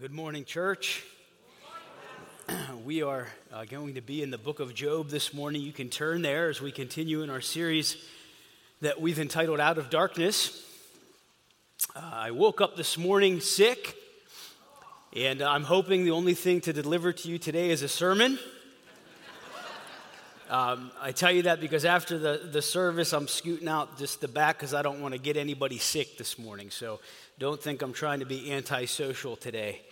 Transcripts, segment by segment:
Good morning, church. We are uh, going to be in the book of Job this morning. You can turn there as we continue in our series that we've entitled Out of Darkness. Uh, I woke up this morning sick, and I'm hoping the only thing to deliver to you today is a sermon. Um, I tell you that because after the, the service, I'm scooting out just the back because I don't want to get anybody sick this morning. So don't think I'm trying to be antisocial today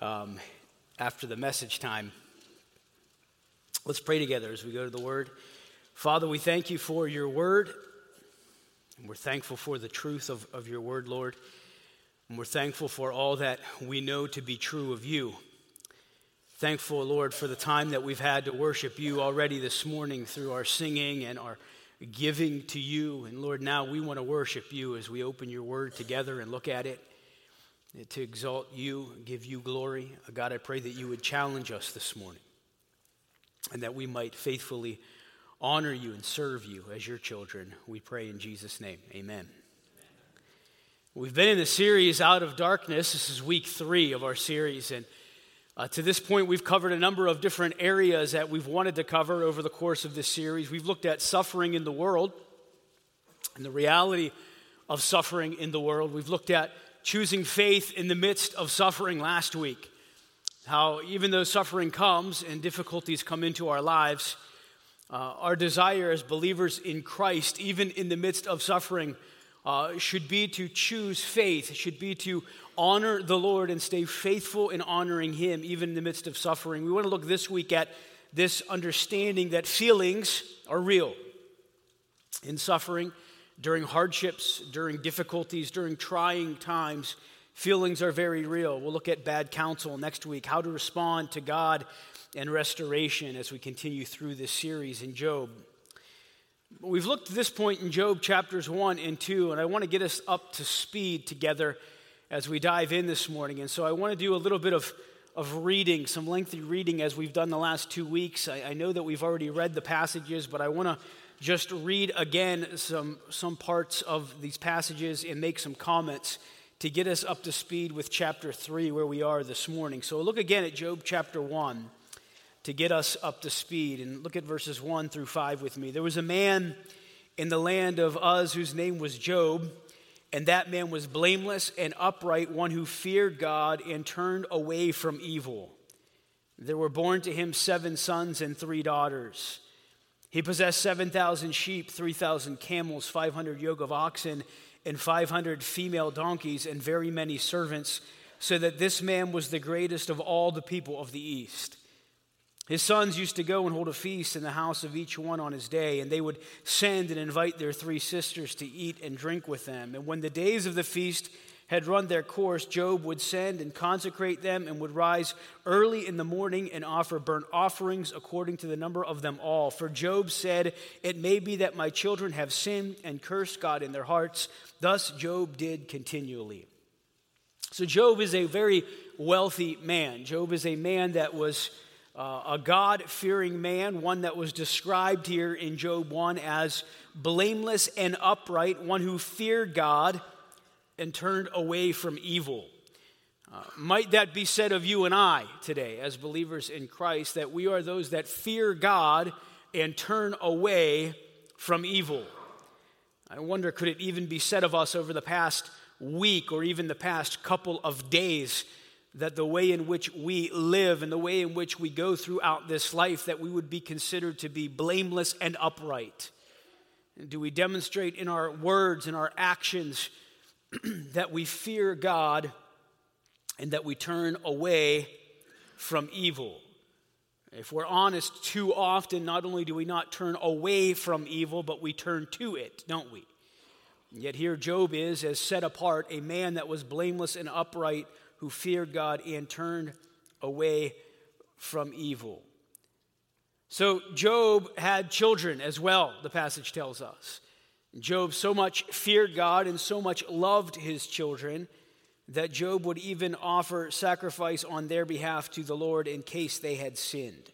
um, after the message time. Let's pray together as we go to the Word. Father, we thank you for your Word. And we're thankful for the truth of, of your Word, Lord. And we're thankful for all that we know to be true of you. Thankful, Lord, for the time that we've had to worship you already this morning through our singing and our giving to you. And Lord, now we want to worship you as we open your word together and look at it to exalt you, give you glory. God, I pray that you would challenge us this morning and that we might faithfully honor you and serve you as your children. We pray in Jesus' name. Amen. We've been in the series Out of Darkness. This is week three of our series. And uh, to this point, we've covered a number of different areas that we've wanted to cover over the course of this series. We've looked at suffering in the world and the reality of suffering in the world. We've looked at choosing faith in the midst of suffering last week. How, even though suffering comes and difficulties come into our lives, uh, our desire as believers in Christ, even in the midst of suffering, uh, should be to choose faith, should be to honor the Lord and stay faithful in honoring Him, even in the midst of suffering. We want to look this week at this understanding that feelings are real in suffering during hardships, during difficulties, during trying times, feelings are very real. We'll look at bad counsel next week, how to respond to God and restoration as we continue through this series in Job. We've looked at this point in Job chapters 1 and 2, and I want to get us up to speed together as we dive in this morning. And so I want to do a little bit of, of reading, some lengthy reading as we've done the last two weeks. I, I know that we've already read the passages, but I want to just read again some, some parts of these passages and make some comments to get us up to speed with chapter 3, where we are this morning. So look again at Job chapter 1 to get us up to speed. And look at verses 1 through 5 with me. There was a man in the land of Uz whose name was Job, and that man was blameless and upright, one who feared God and turned away from evil. There were born to him seven sons and three daughters. He possessed 7,000 sheep, 3,000 camels, 500 yoke of oxen, and 500 female donkeys, and very many servants, so that this man was the greatest of all the people of the East. His sons used to go and hold a feast in the house of each one on his day, and they would send and invite their three sisters to eat and drink with them. And when the days of the feast had run their course, Job would send and consecrate them and would rise early in the morning and offer burnt offerings according to the number of them all. For Job said, It may be that my children have sinned and cursed God in their hearts. Thus Job did continually. So, Job is a very wealthy man. Job is a man that was uh, a God fearing man, one that was described here in Job 1 as blameless and upright, one who feared God and turned away from evil. Uh, might that be said of you and I today as believers in Christ that we are those that fear God and turn away from evil? I wonder, could it even be said of us over the past week or even the past couple of days that the way in which we live and the way in which we go throughout this life that we would be considered to be blameless and upright? Do we demonstrate in our words and our actions that we fear God and that we turn away from evil. If we're honest, too often, not only do we not turn away from evil, but we turn to it, don't we? And yet here Job is as set apart, a man that was blameless and upright, who feared God and turned away from evil. So Job had children as well, the passage tells us. Job so much feared God and so much loved his children that Job would even offer sacrifice on their behalf to the Lord in case they had sinned.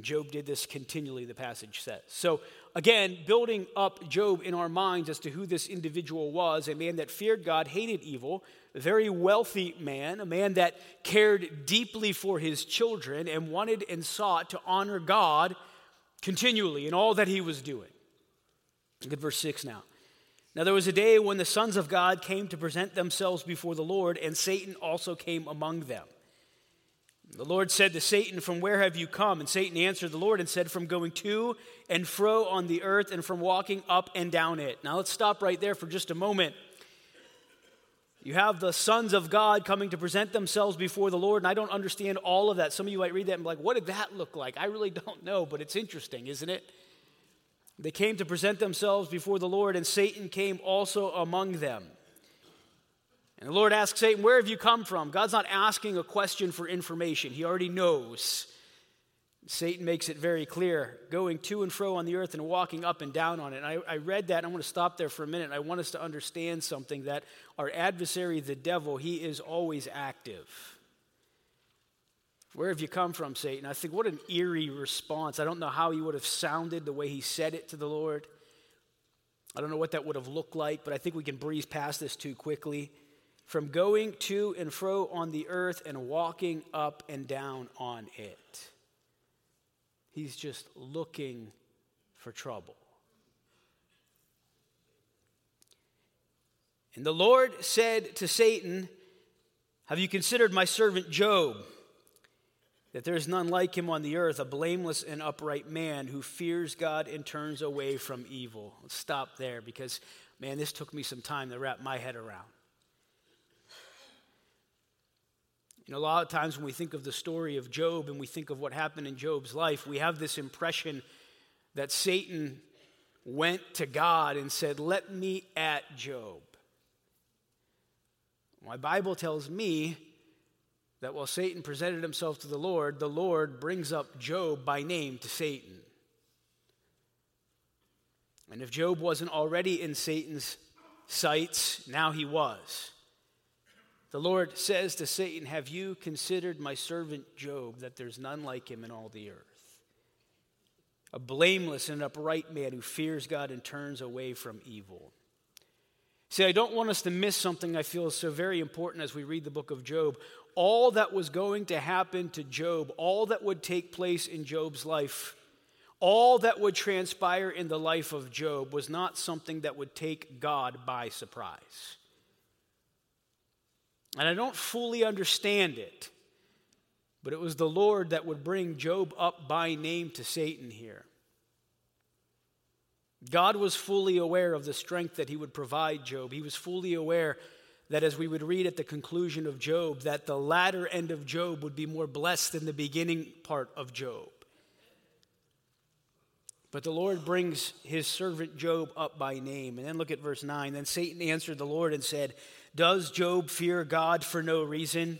Job did this continually, the passage says. So, again, building up Job in our minds as to who this individual was a man that feared God, hated evil, very wealthy man, a man that cared deeply for his children and wanted and sought to honor God continually in all that he was doing. Look at verse 6 now. Now there was a day when the sons of God came to present themselves before the Lord, and Satan also came among them. The Lord said to Satan, From where have you come? And Satan answered the Lord and said, From going to and fro on the earth and from walking up and down it. Now let's stop right there for just a moment. You have the sons of God coming to present themselves before the Lord, and I don't understand all of that. Some of you might read that and be like, what did that look like? I really don't know, but it's interesting, isn't it? They came to present themselves before the Lord, and Satan came also among them. And the Lord asked Satan, Where have you come from? God's not asking a question for information, he already knows. Satan makes it very clear, going to and fro on the earth and walking up and down on it. And I, I read that, and I want to stop there for a minute. I want us to understand something that our adversary, the devil, he is always active. Where have you come from, Satan? I think what an eerie response. I don't know how he would have sounded the way he said it to the Lord. I don't know what that would have looked like, but I think we can breeze past this too quickly. From going to and fro on the earth and walking up and down on it. He's just looking for trouble. And the Lord said to Satan, Have you considered my servant Job? That there is none like him on the earth, a blameless and upright man who fears God and turns away from evil. Let's stop there because, man, this took me some time to wrap my head around. You know, a lot of times when we think of the story of Job and we think of what happened in Job's life, we have this impression that Satan went to God and said, Let me at Job. My Bible tells me that while Satan presented himself to the Lord, the Lord brings up Job by name to Satan. And if Job wasn't already in Satan's sights, now he was. The Lord says to Satan, Have you considered my servant Job, that there's none like him in all the earth? A blameless and upright man who fears God and turns away from evil. See, I don't want us to miss something I feel is so very important as we read the book of Job. All that was going to happen to Job, all that would take place in Job's life, all that would transpire in the life of Job was not something that would take God by surprise. And I don't fully understand it, but it was the Lord that would bring Job up by name to Satan here. God was fully aware of the strength that he would provide Job. He was fully aware that as we would read at the conclusion of Job, that the latter end of Job would be more blessed than the beginning part of Job. But the Lord brings his servant Job up by name. And then look at verse 9. Then Satan answered the Lord and said, does Job fear God for no reason?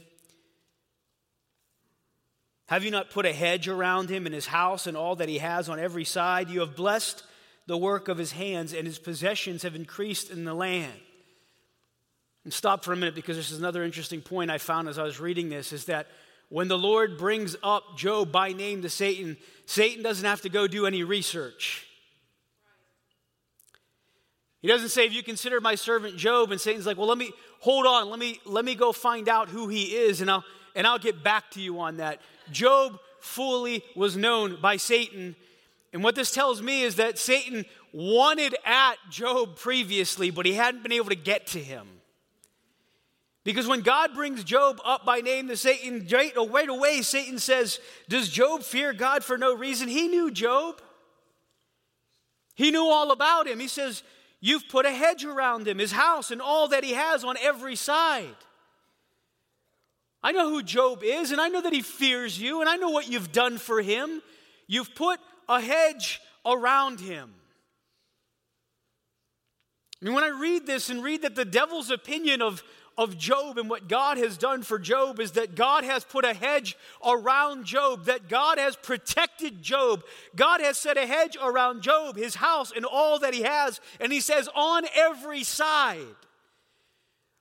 Have you not put a hedge around him and his house and all that he has on every side? You have blessed the work of his hands, and his possessions have increased in the land. And stop for a minute because this is another interesting point I found as I was reading this is that when the Lord brings up Job by name to Satan, Satan doesn't have to go do any research. He doesn't say, if you consider my servant Job, and Satan's like, well, let me hold on, let me let me go find out who he is, and I'll and I'll get back to you on that. Job fully was known by Satan. And what this tells me is that Satan wanted at Job previously, but he hadn't been able to get to him. Because when God brings Job up by name to Satan, right, oh, right away, Satan says, Does Job fear God for no reason? He knew Job. He knew all about him. He says, You've put a hedge around him, his house, and all that he has on every side. I know who Job is, and I know that he fears you, and I know what you've done for him. You've put a hedge around him. I mean, when I read this and read that the devil's opinion of, of Job and what God has done for Job is that God has put a hedge around Job, that God has protected Job. God has set a hedge around Job, his house, and all that he has. And he says, on every side.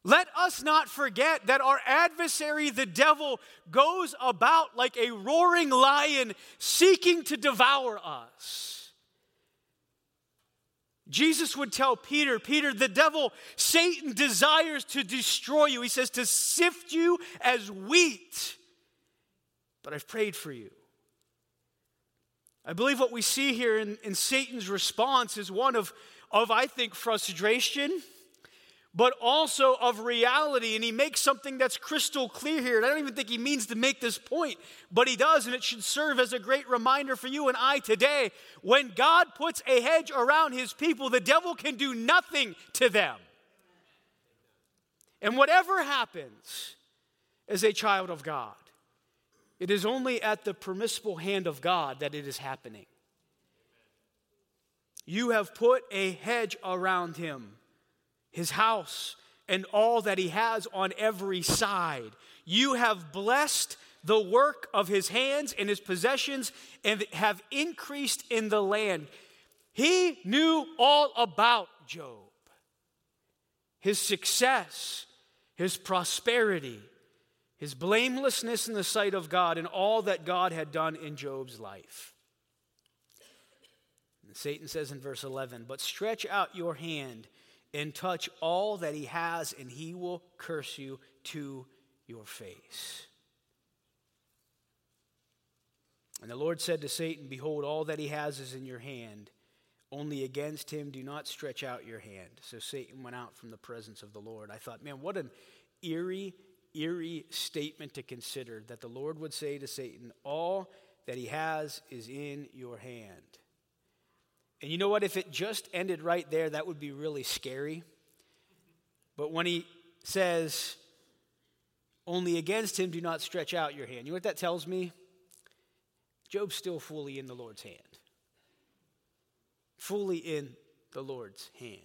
Let us not forget that our adversary, the devil, goes about like a roaring lion seeking to devour us. Jesus would tell Peter, Peter, the devil, Satan desires to destroy you. He says to sift you as wheat, but I've prayed for you. I believe what we see here in, in Satan's response is one of, of, I think, frustration but also of reality. And he makes something that's crystal clear here. And I don't even think he means to make this point, but he does. And it should serve as a great reminder for you and I today. When God puts a hedge around his people, the devil can do nothing to them. And whatever happens as a child of God, it is only at the permissible hand of God that it is happening. You have put a hedge around him his house, and all that he has on every side. You have blessed the work of his hands and his possessions and have increased in the land. He knew all about Job his success, his prosperity, his blamelessness in the sight of God, and all that God had done in Job's life. And Satan says in verse 11, But stretch out your hand and touch all that he has, and he will curse you to your face. And the Lord said to Satan, Behold, all that he has is in your hand. Only against him do not stretch out your hand. So Satan went out from the presence of the Lord. I thought, man, what an eerie, eerie statement to consider that the Lord would say to Satan, All that he has is in your hand. And you know what? If it just ended right there, that would be really scary. But when he says, only against him do not stretch out your hand, you know what that tells me? Job's still fully in the Lord's hand. Fully in the Lord's hand.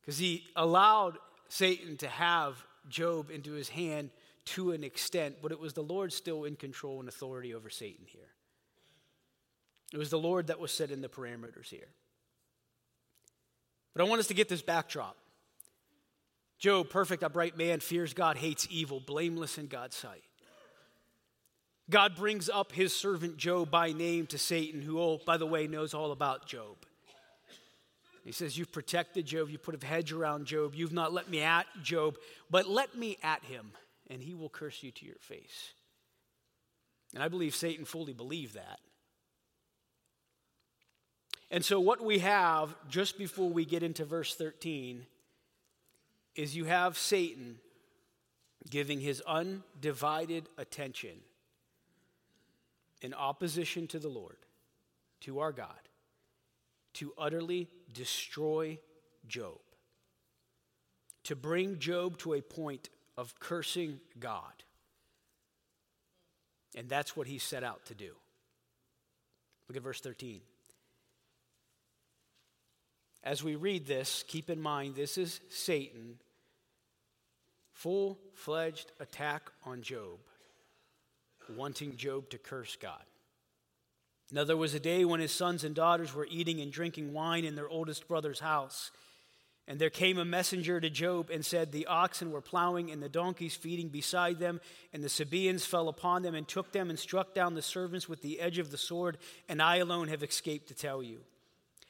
Because he allowed Satan to have Job into his hand to an extent, but it was the Lord still in control and authority over Satan here. It was the Lord that was setting the parameters here. But I want us to get this backdrop. Job, perfect, upright man, fears God, hates evil, blameless in God's sight. God brings up his servant Job by name to Satan, who, oh, by the way, knows all about Job. He says, You've protected Job, you put a hedge around Job, you've not let me at Job, but let me at him, and he will curse you to your face. And I believe Satan fully believed that. And so, what we have just before we get into verse 13 is you have Satan giving his undivided attention in opposition to the Lord, to our God, to utterly destroy Job, to bring Job to a point of cursing God. And that's what he set out to do. Look at verse 13. As we read this, keep in mind this is Satan, full fledged attack on Job, wanting Job to curse God. Now, there was a day when his sons and daughters were eating and drinking wine in their oldest brother's house. And there came a messenger to Job and said, The oxen were plowing and the donkeys feeding beside them, and the Sabaeans fell upon them and took them and struck down the servants with the edge of the sword, and I alone have escaped to tell you.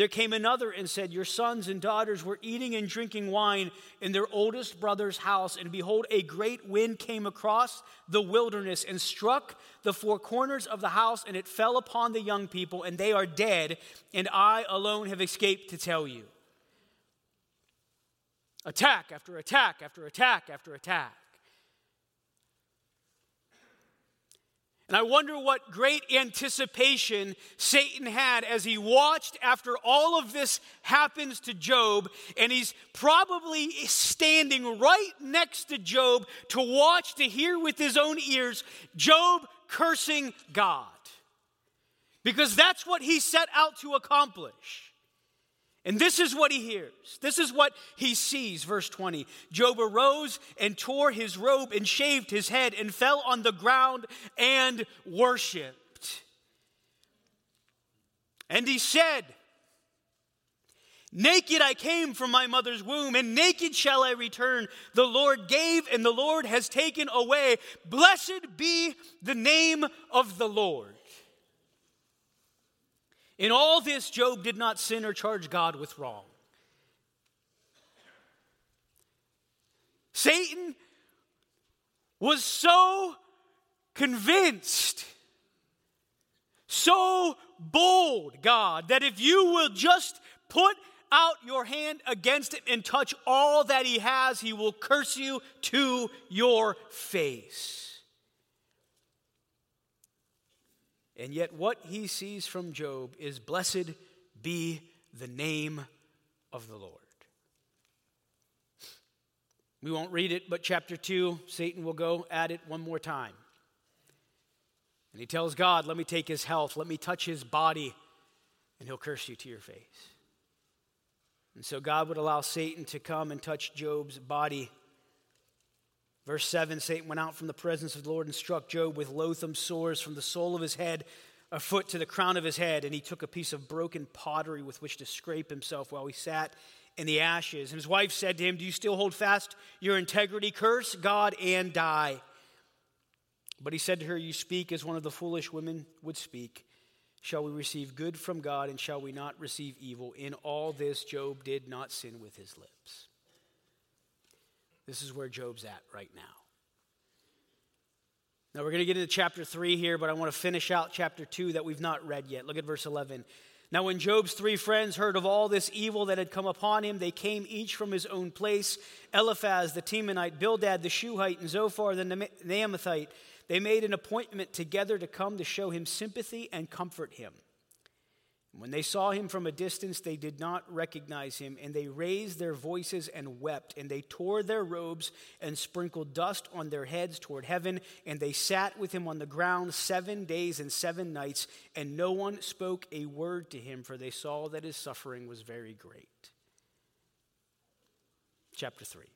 there came another and said, Your sons and daughters were eating and drinking wine in their oldest brother's house, and behold, a great wind came across the wilderness and struck the four corners of the house, and it fell upon the young people, and they are dead, and I alone have escaped to tell you. Attack after attack after attack after attack. And I wonder what great anticipation Satan had as he watched after all of this happens to Job. And he's probably standing right next to Job to watch, to hear with his own ears Job cursing God. Because that's what he set out to accomplish. And this is what he hears. This is what he sees. Verse 20 Job arose and tore his robe and shaved his head and fell on the ground and worshiped. And he said, Naked I came from my mother's womb, and naked shall I return. The Lord gave, and the Lord has taken away. Blessed be the name of the Lord. In all this, Job did not sin or charge God with wrong. Satan was so convinced, so bold, God, that if you will just put out your hand against him and touch all that he has, he will curse you to your face. And yet, what he sees from Job is blessed be the name of the Lord. We won't read it, but chapter 2, Satan will go at it one more time. And he tells God, Let me take his health, let me touch his body, and he'll curse you to your face. And so God would allow Satan to come and touch Job's body. Verse 7 Satan went out from the presence of the Lord and struck Job with loathsome sores from the sole of his head, a foot to the crown of his head. And he took a piece of broken pottery with which to scrape himself while he sat in the ashes. And his wife said to him, Do you still hold fast your integrity? Curse God and die. But he said to her, You speak as one of the foolish women would speak. Shall we receive good from God and shall we not receive evil? In all this, Job did not sin with his lips. This is where Job's at right now. Now we're going to get into chapter 3 here, but I want to finish out chapter 2 that we've not read yet. Look at verse 11. Now, when Job's three friends heard of all this evil that had come upon him, they came each from his own place Eliphaz the Temanite, Bildad the Shuhite, and Zophar the Naamathite. They made an appointment together to come to show him sympathy and comfort him. When they saw him from a distance, they did not recognize him, and they raised their voices and wept, and they tore their robes and sprinkled dust on their heads toward heaven, and they sat with him on the ground seven days and seven nights, and no one spoke a word to him, for they saw that his suffering was very great. Chapter 3.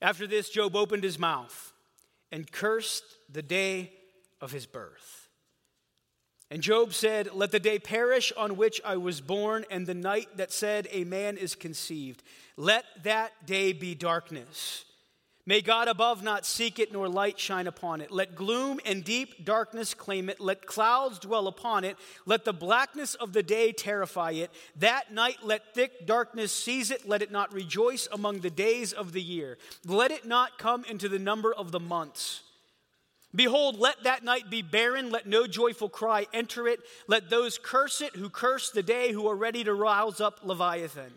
After this, Job opened his mouth and cursed the day of his birth and Job said, Let the day perish on which I was born, and the night that said, A man is conceived. Let that day be darkness. May God above not seek it, nor light shine upon it. Let gloom and deep darkness claim it. Let clouds dwell upon it. Let the blackness of the day terrify it. That night let thick darkness seize it. Let it not rejoice among the days of the year. Let it not come into the number of the months. Behold, let that night be barren, let no joyful cry enter it. Let those curse it who curse the day, who are ready to rouse up Leviathan.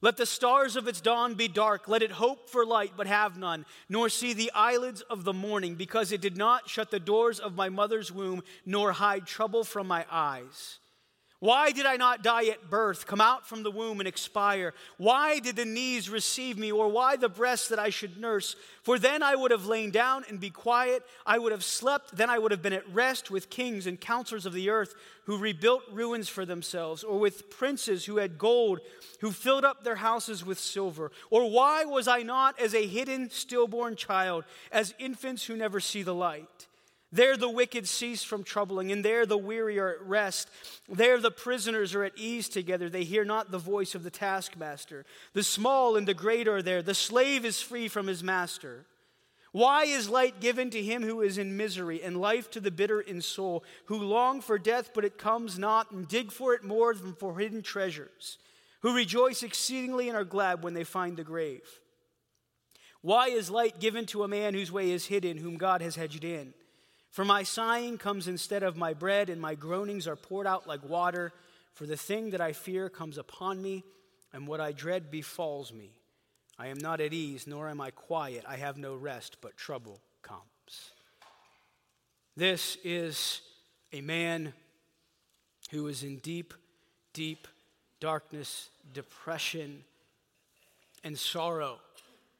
Let the stars of its dawn be dark. Let it hope for light, but have none, nor see the eyelids of the morning, because it did not shut the doors of my mother's womb, nor hide trouble from my eyes. Why did I not die at birth, come out from the womb and expire? Why did the knees receive me, or why the breasts that I should nurse? For then I would have lain down and be quiet. I would have slept. Then I would have been at rest with kings and counselors of the earth who rebuilt ruins for themselves, or with princes who had gold, who filled up their houses with silver. Or why was I not as a hidden stillborn child, as infants who never see the light? There the wicked cease from troubling, and there the weary are at rest. There the prisoners are at ease together. They hear not the voice of the taskmaster. The small and the great are there. The slave is free from his master. Why is light given to him who is in misery, and life to the bitter in soul, who long for death, but it comes not, and dig for it more than for hidden treasures, who rejoice exceedingly and are glad when they find the grave? Why is light given to a man whose way is hidden, whom God has hedged in? For my sighing comes instead of my bread, and my groanings are poured out like water. For the thing that I fear comes upon me, and what I dread befalls me. I am not at ease, nor am I quiet. I have no rest, but trouble comes. This is a man who is in deep, deep darkness, depression, and sorrow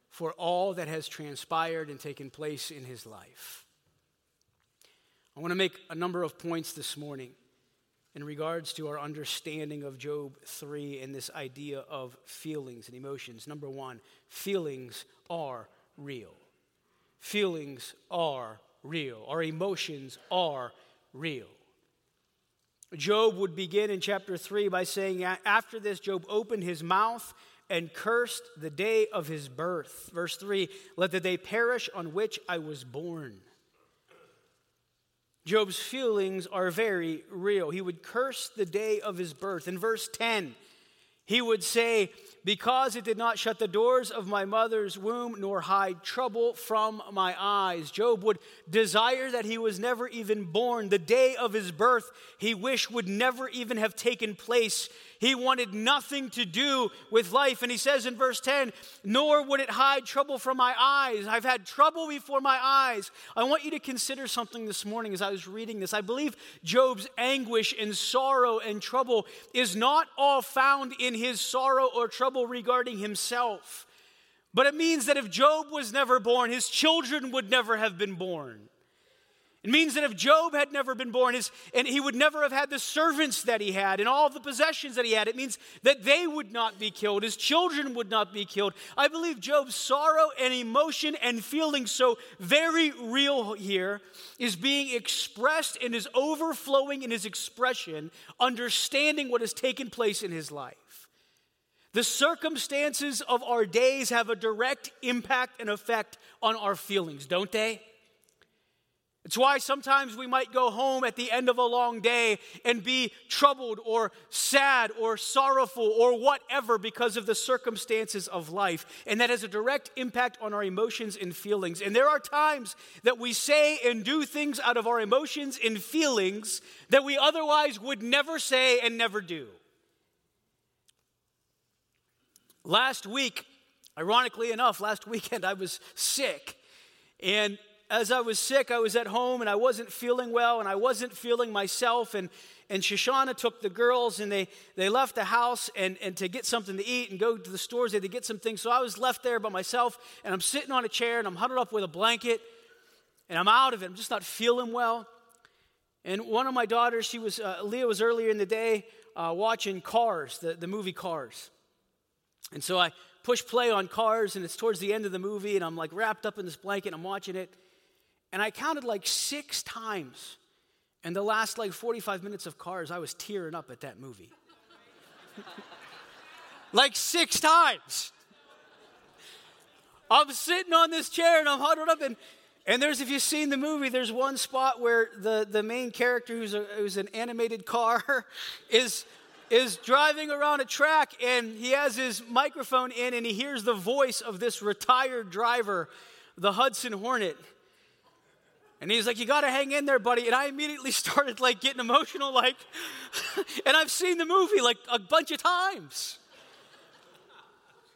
for all that has transpired and taken place in his life. I want to make a number of points this morning. in regards to our understanding of Job 3 and this idea of feelings and emotions. Number one, feelings are real. Feelings are real. Our emotions are real. Job would begin in chapter 3 by saying, After this, Job opened his mouth and cursed the day of his birth. Verse 3 Let the day perish on which I was born. Job's feelings are very real. He would curse the day of his birth. In verse 10, he would say, Because it did not shut the doors of my mother's womb, nor hide trouble from my eyes. Job would desire that he was never even born. The day of his birth, he wished would never even have taken place. He wanted nothing to do with life. And he says in verse 10, Nor would it hide trouble from my eyes. I've had trouble before my eyes. I want you to consider something this morning as I was reading this. I believe Job's anguish and sorrow and trouble is not all found in his sorrow or trouble regarding himself. But it means that if Job was never born, his children would never have been born. It means that if Job had never been born, his, and he would never have had the servants that he had and all the possessions that he had, it means that they would not be killed. His children would not be killed. I believe Job's sorrow and emotion and feeling so very real here is being expressed and is overflowing in his expression, understanding what has taken place in his life. The circumstances of our days have a direct impact and effect on our feelings, don't they? It's why sometimes we might go home at the end of a long day and be troubled or sad or sorrowful or whatever because of the circumstances of life. And that has a direct impact on our emotions and feelings. And there are times that we say and do things out of our emotions and feelings that we otherwise would never say and never do. Last week, ironically enough, last weekend I was sick. And as I was sick, I was at home and I wasn't feeling well and I wasn't feeling myself. And, and Shoshana took the girls and they, they left the house and, and to get something to eat and go to the stores. They had to get some things. So I was left there by myself and I'm sitting on a chair and I'm huddled up with a blanket and I'm out of it. I'm just not feeling well. And one of my daughters, she was, uh, Leah was earlier in the day uh, watching Cars, the, the movie Cars. And so I push play on Cars and it's towards the end of the movie and I'm like wrapped up in this blanket and I'm watching it. And I counted like six times in the last like 45 minutes of Cars, I was tearing up at that movie. like six times. I'm sitting on this chair and I'm huddled up and and there's, if you've seen the movie, there's one spot where the, the main character, who's, a, who's an animated car, is, is driving around a track and he has his microphone in and he hears the voice of this retired driver, the Hudson Hornet. And he's like, You got to hang in there, buddy. And I immediately started like getting emotional, like, and I've seen the movie like a bunch of times.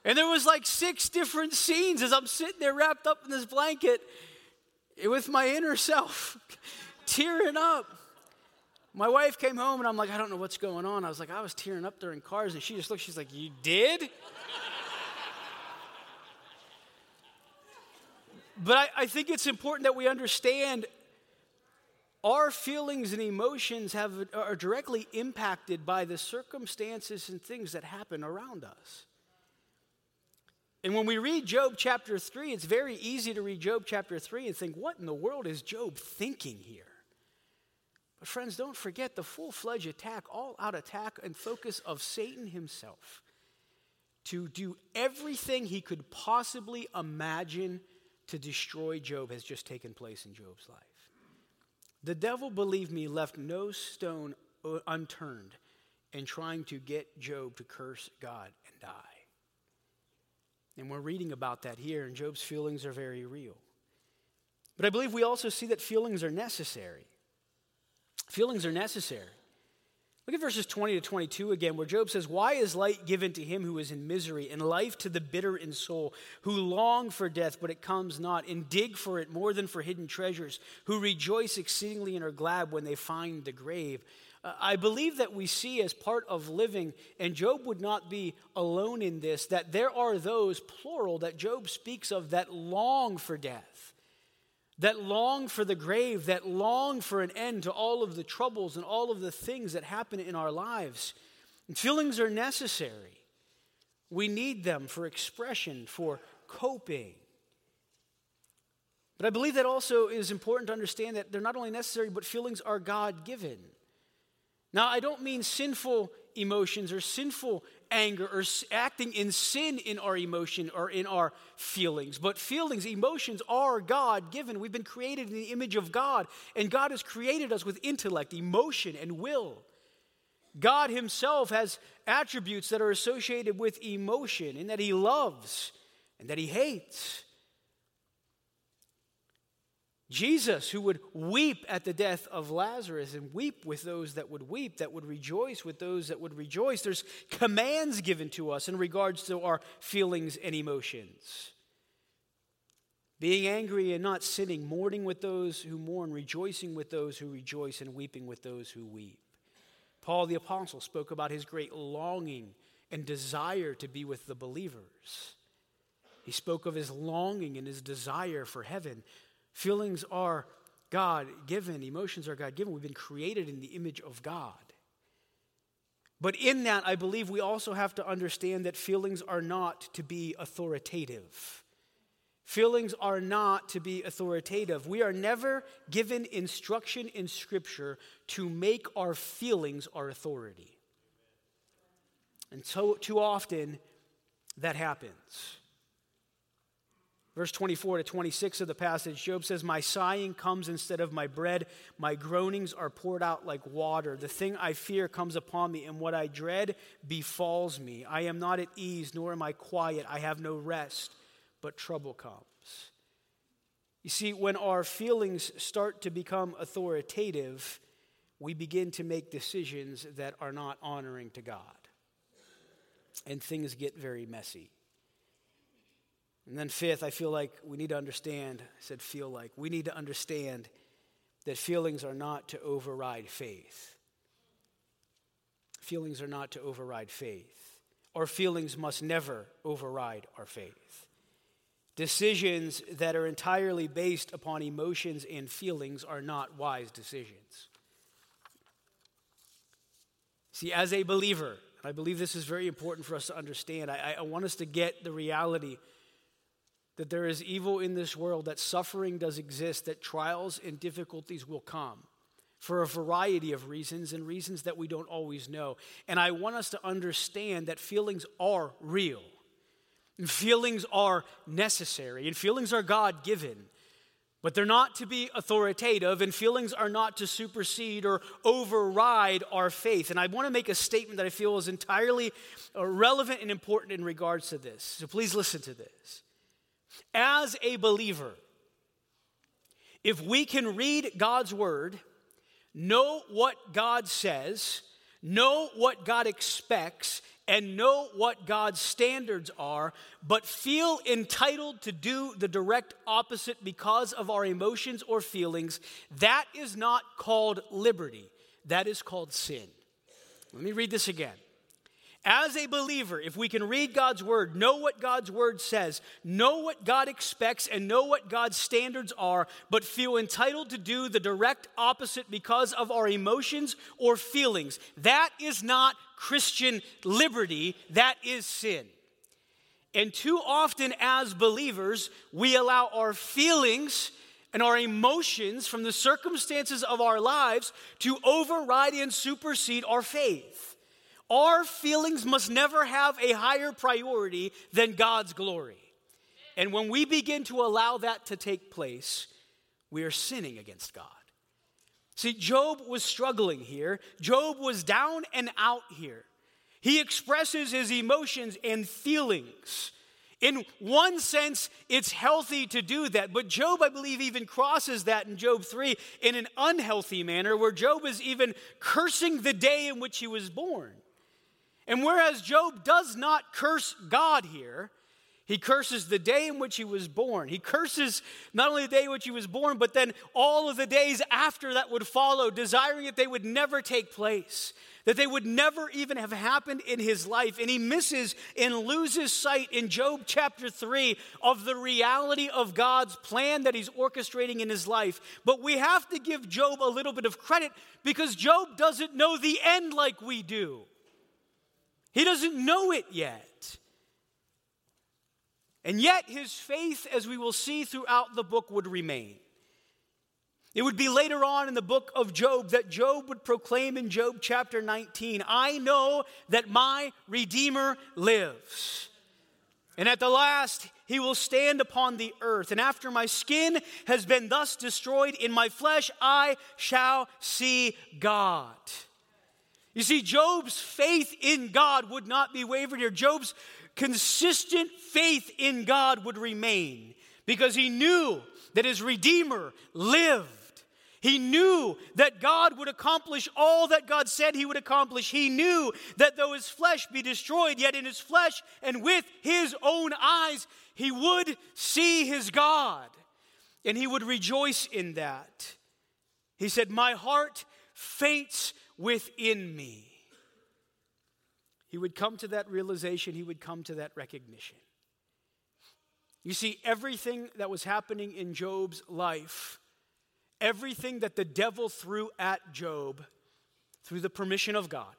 And there was like six different scenes as I'm sitting there wrapped up in this blanket with my inner self, tearing up. My wife came home and I'm like, I don't know what's going on. I was like, I was tearing up during cars. And she just looked, she's like, You did? But I, I think it's important that we understand our feelings and emotions have, are directly impacted by the circumstances and things that happen around us. And when we read Job chapter 3, it's very easy to read Job chapter 3 and think, what in the world is Job thinking here? But, friends, don't forget the full fledged attack, all out attack and focus of Satan himself to do everything he could possibly imagine to destroy Job has just taken place in Job's life. The devil, believe me, left no stone uh, unturned in trying to get Job to curse God and die. And we're reading about that here, and Job's feelings are very real. But I believe we also see that feelings are necessary. Feelings are necessary. Look at verses 20 to 22 again, where Job says, Why is light given to him who is in misery, and life to the bitter in soul, who long for death, but it comes not, and dig for it more than for hidden treasures, who rejoice exceedingly and are glad when they find the grave? Uh, I believe that we see as part of living, and Job would not be alone in this, that there are those, plural, that Job speaks of that long for death that long for the grave, that long for an end to all of the troubles and all of the things that happen in our lives. And feelings are necessary. We need them for expression, for coping. But I believe that also is important to understand that they're not only necessary, but feelings are God given. Now, I don't mean sinful emotions or sinful anger or acting in sin in our emotion or in our feelings. But feelings, emotions are God given. We've been created in the image of God, and God has created us with intellect, emotion, and will. God Himself has attributes that are associated with emotion, in that He loves and that He hates. Jesus, who would weep at the death of Lazarus and weep with those that would weep, that would rejoice with those that would rejoice. There's commands given to us in regards to our feelings and emotions. Being angry and not sinning, mourning with those who mourn, rejoicing with those who rejoice, and weeping with those who weep. Paul the Apostle spoke about his great longing and desire to be with the believers. He spoke of his longing and his desire for heaven. Feelings are God given, emotions are God given. We've been created in the image of God. But in that, I believe we also have to understand that feelings are not to be authoritative. Feelings are not to be authoritative. We are never given instruction in Scripture to make our feelings our authority. And so, too often, that happens. Verse 24 to 26 of the passage, Job says, My sighing comes instead of my bread. My groanings are poured out like water. The thing I fear comes upon me, and what I dread befalls me. I am not at ease, nor am I quiet. I have no rest, but trouble comes. You see, when our feelings start to become authoritative, we begin to make decisions that are not honoring to God. And things get very messy. And then, fifth, I feel like we need to understand, I said feel like, we need to understand that feelings are not to override faith. Feelings are not to override faith. Our feelings must never override our faith. Decisions that are entirely based upon emotions and feelings are not wise decisions. See, as a believer, I believe this is very important for us to understand. I, I want us to get the reality that there is evil in this world, that suffering does exist, that trials and difficulties will come for a variety of reasons and reasons that we don't always know. And I want us to understand that feelings are real, and feelings are necessary, and feelings are God given. But they're not to be authoritative, and feelings are not to supersede or override our faith. And I want to make a statement that I feel is entirely uh, relevant and important in regards to this. So please listen to this. As a believer, if we can read God's word, know what God says, know what God expects, and know what God's standards are, but feel entitled to do the direct opposite because of our emotions or feelings, that is not called liberty. That is called sin. Let me read this again. As a believer, if we can read God's word, know what God's word says, know what God expects, and know what God's standards are, but feel entitled to do the direct opposite because of our emotions or feelings, that is not Christian liberty, that is sin. And too often, as believers, we allow our feelings and our emotions from the circumstances of our lives to override and supersede our faith. Our feelings must never have a higher priority than God's glory. And when we begin to allow that to take place, we are sinning against God. See, Job was struggling here. Job was down and out here. He expresses his emotions and feelings. In one sense, it's healthy to do that, but Job, I believe, even crosses that in Job 3 in an unhealthy manner, where Job is even cursing the day in which he was born. And whereas Job does not curse God here, He curses the day in which he was born. He curses not only the day in which he was born, but then all of the days after that would follow, desiring that they would never take place, that they would never even have happened in his life. And he misses and loses sight in Job chapter 3 of the reality of God's plan that he's orchestrating in his life. But we have to give Job a little bit of credit because Job doesn't know the end like we do. He doesn't know it yet. And yet, his faith, as we will see throughout the book, would remain. It would be later on in the book of Job that Job would proclaim in Job chapter 19 I know that my Redeemer lives. And at the last, he will stand upon the earth. And after my skin has been thus destroyed in my flesh, I shall see God. You see, Job's faith in God would not be wavered here. Job's consistent faith in God would remain because he knew that his Redeemer lived. He knew that God would accomplish all that God said he would accomplish. He knew that though his flesh be destroyed, yet in his flesh and with his own eyes, he would see his God. And he would rejoice in that. He said, My heart faints within me. He would come to that realization, he would come to that recognition. You see, everything that was happening in Job's life, everything that the devil threw at Job through the permission of God,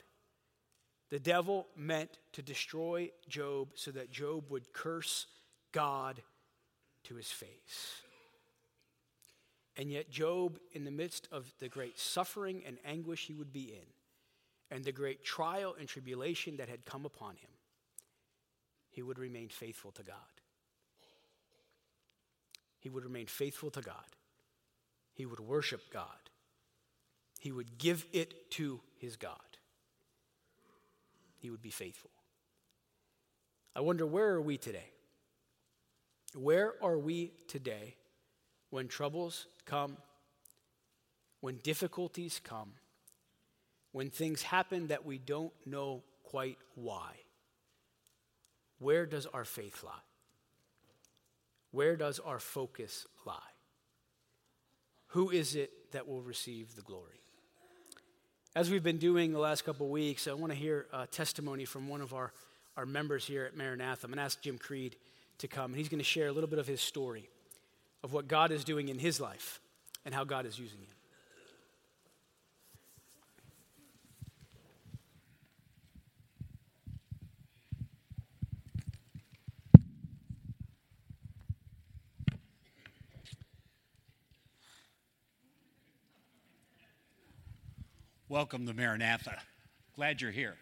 the devil meant to destroy Job so that Job would curse God to his face. And yet, Job, in the midst of the great suffering and anguish he would be in, and the great trial and tribulation that had come upon him, he would remain faithful to God. He would remain faithful to God. He would worship God. He would give it to his God. He would be faithful. I wonder, where are we today? Where are we today when troubles come, when difficulties come? when things happen that we don't know quite why, where does our faith lie? Where does our focus lie? Who is it that will receive the glory? As we've been doing the last couple of weeks, I want to hear a testimony from one of our, our members here at Maranatha. I'm going to ask Jim Creed to come, and he's going to share a little bit of his story of what God is doing in his life and how God is using him. Welcome to Maranatha. Glad you're here.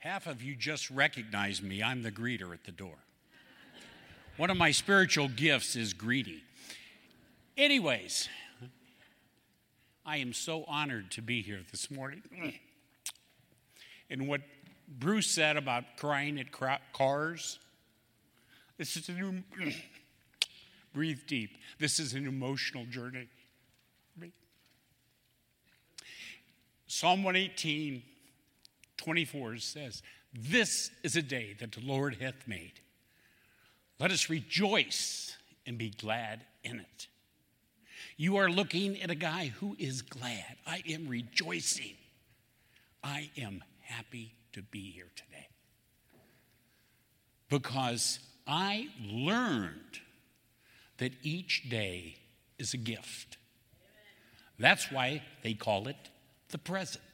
Half of you just recognize me. I'm the greeter at the door. One of my spiritual gifts is greedy. Anyways, I am so honored to be here this morning. And what Bruce said about crying at cars, this is a new, breathe deep. This is an emotional journey. Psalm 118, 24 says, This is a day that the Lord hath made. Let us rejoice and be glad in it. You are looking at a guy who is glad. I am rejoicing. I am happy to be here today. Because I learned that each day is a gift. That's why they call it the present.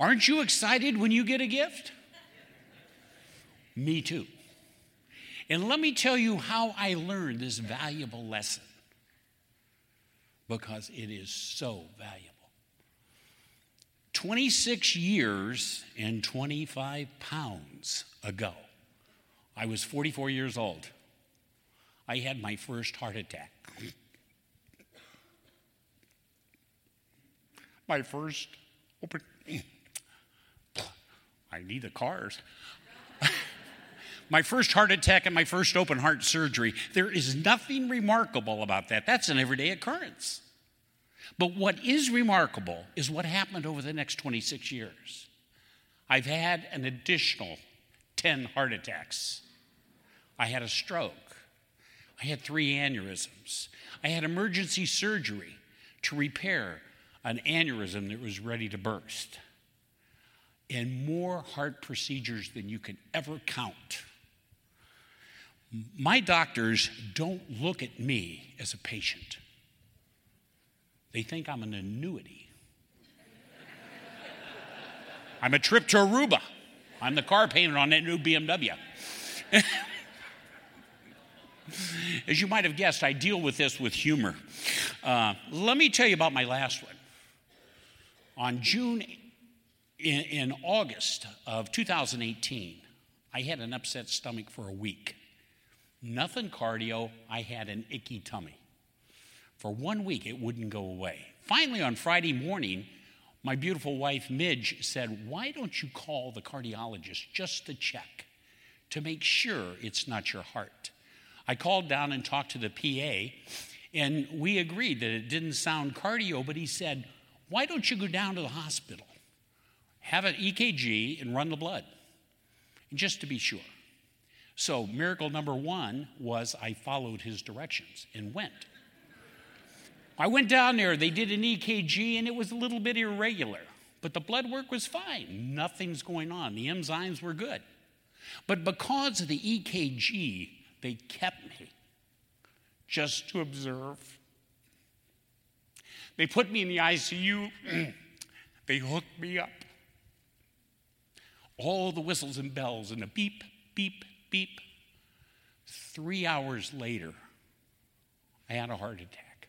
Aren't you excited when you get a gift? Me too. And let me tell you how I learned this valuable lesson because it is so valuable. 26 years and 25 pounds ago, I was 44 years old. I had my first heart attack. my first open. I need the cars. My first heart attack and my first open heart surgery. There is nothing remarkable about that. That's an everyday occurrence. But what is remarkable is what happened over the next 26 years. I've had an additional 10 heart attacks. I had a stroke. I had three aneurysms. I had emergency surgery to repair an aneurysm that was ready to burst. And more heart procedures than you can ever count. My doctors don't look at me as a patient, they think I'm an annuity. I'm a trip to Aruba. I'm the car painter on that new BMW. As you might have guessed, I deal with this with humor. Uh, let me tell you about my last one. On June, in, in August of 2018, I had an upset stomach for a week. Nothing cardio, I had an icky tummy. For one week, it wouldn't go away. Finally, on Friday morning, my beautiful wife, Midge, said, Why don't you call the cardiologist just to check, to make sure it's not your heart? I called down and talked to the PA, and we agreed that it didn't sound cardio, but he said, Why don't you go down to the hospital, have an EKG, and run the blood, just to be sure? So, miracle number one was I followed his directions and went. I went down there, they did an EKG, and it was a little bit irregular, but the blood work was fine. Nothing's going on. The enzymes were good. But because of the EKG, they kept me just to observe. They put me in the ICU, they hooked me up. All the whistles and bells and the beep, beep, beep. Three hours later, I had a heart attack.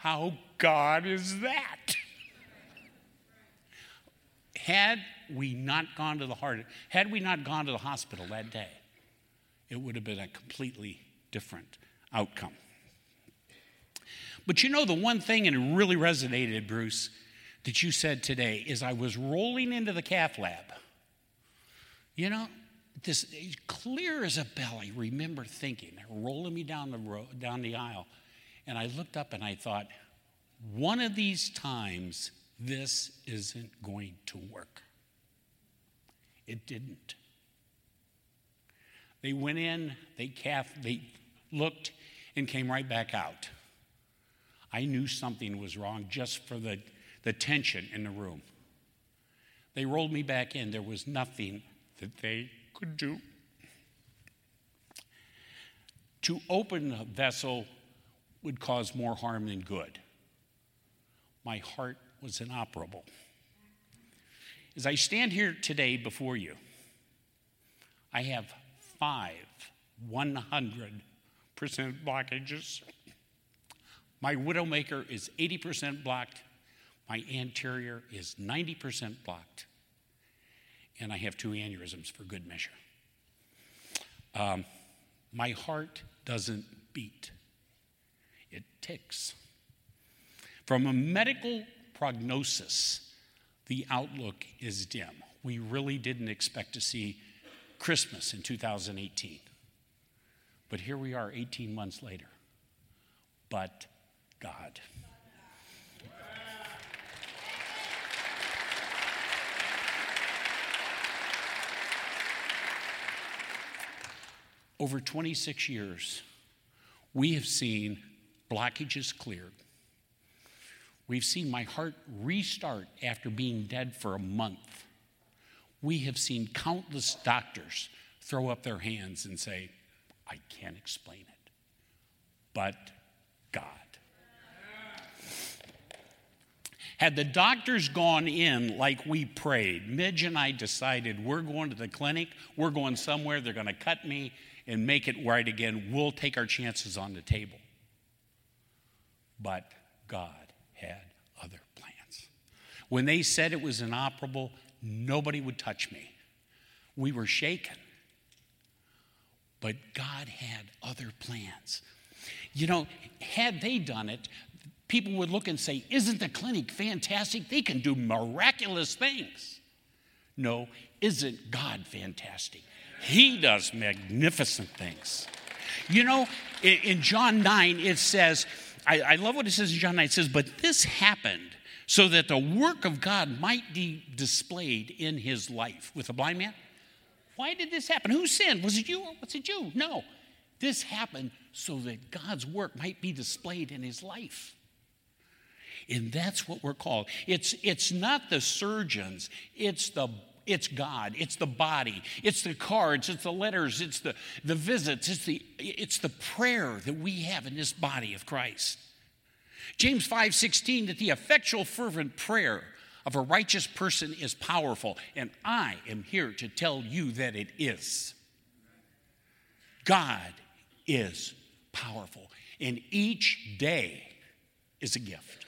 How God is that? had we not gone to the heart, had we not gone to the hospital that day, it would have been a completely different outcome. But you know, the one thing, and it really resonated, Bruce, that you said today is I was rolling into the cath lab. You know, this clear as a bell, I remember thinking, rolling me down the road, down the aisle, and I looked up and I thought, one of these times, this isn't going to work. It didn't. They went in, they calf, they looked, and came right back out. I knew something was wrong just for the, the tension in the room. They rolled me back in. There was nothing that they could do. To open a vessel would cause more harm than good. My heart was inoperable. As I stand here today before you, I have five 100% blockages. My widowmaker is 80% blocked. My anterior is 90% blocked. And I have two aneurysms for good measure. Um, my heart doesn't beat, it ticks. From a medical prognosis, the outlook is dim. We really didn't expect to see Christmas in 2018. But here we are 18 months later. But God. Over 26 years, we have seen blockages cleared. We've seen my heart restart after being dead for a month we have seen countless doctors throw up their hands and say, I can't explain it, but God. Had the doctors gone in like we prayed, Midge and I decided we're going to the clinic, we're going somewhere, they're going to cut me and make it right again. We'll take our chances on the table. But God had other plans. When they said it was inoperable, Nobody would touch me. We were shaken. But God had other plans. You know, had they done it, people would look and say, Isn't the clinic fantastic? They can do miraculous things. No, isn't God fantastic? He does magnificent things. You know, in, John 9, it says, I, I love what it says in John 9. It says, But this happened so that the work of God might be displayed in his life. With a blind man? Why did this happen? Who sinned? Was it you or was it you? No. This happened so that God's work might be displayed in his life. And that's what we're called. It's, it's not the surgeons, it's the it's God, it's the body, it's the cards, it's the letters, it's the, the visits, it's the, it's the prayer that we have in this body of Christ. James 5:16 that the effectual fervent prayer of a righteous person is powerful, and I am here to tell you that it is. God is powerful, and each day is a gift.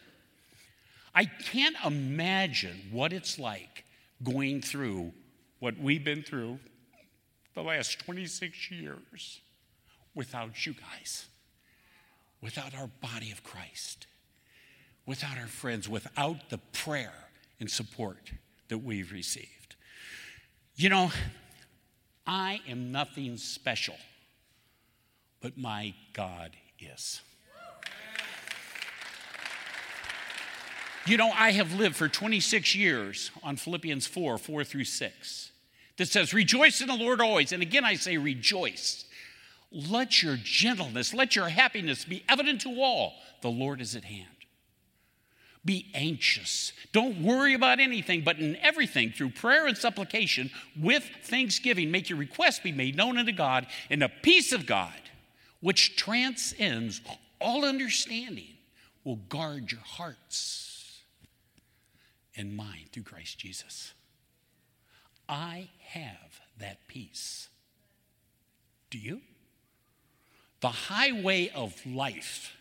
I can't imagine what it's like going through what we've been through the last 26 years without you guys, without our body of Christ, without our friends, without the prayer and support that we've received. You know, I am nothing special, but my God is. You know, I have lived for 26 years on Philippians 4 4 through 6 that says, Rejoice in the Lord always. And again, I say, Rejoice. Let your gentleness, let your happiness be evident to all. The Lord is at hand. Be anxious. Don't worry about anything, but in everything, through prayer and supplication, with thanksgiving, make your requests be made known unto God, and the peace of God, which transcends all understanding, will guard your hearts and mine through Christ Jesus. I have that peace. Do you? The highway of life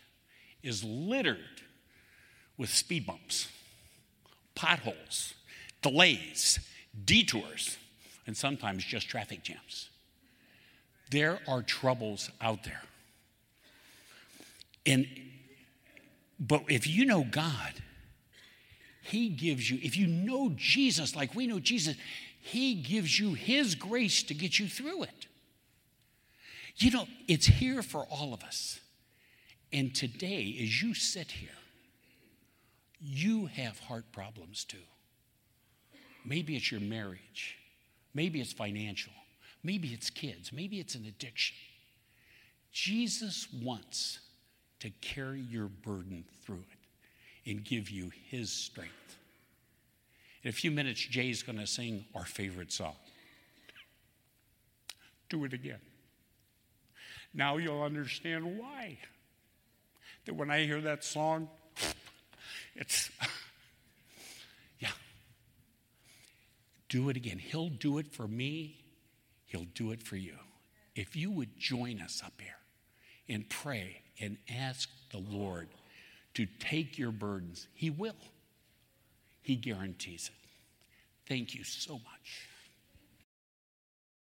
is littered with speed bumps, potholes, delays, detours, and sometimes just traffic jams. There are troubles out there. And but if you know God, he gives you, if you know Jesus like we know Jesus, He gives you His grace to get you through it. You know, it's here for all of us. And today, as you sit here, you have heart problems too. Maybe it's your marriage, maybe it's financial, maybe it's kids, maybe it's an addiction. Jesus wants to carry your burden through it and give you his strength. In a few minutes, Jay's going to sing our favorite song. Do it again. Now you'll understand why. That when I hear that song, it's, yeah. Do it again. He'll do it for me, He'll do it for you. If you would join us up here and pray and ask the Lord to take your burdens. He will. He guarantees it. Thank you so much.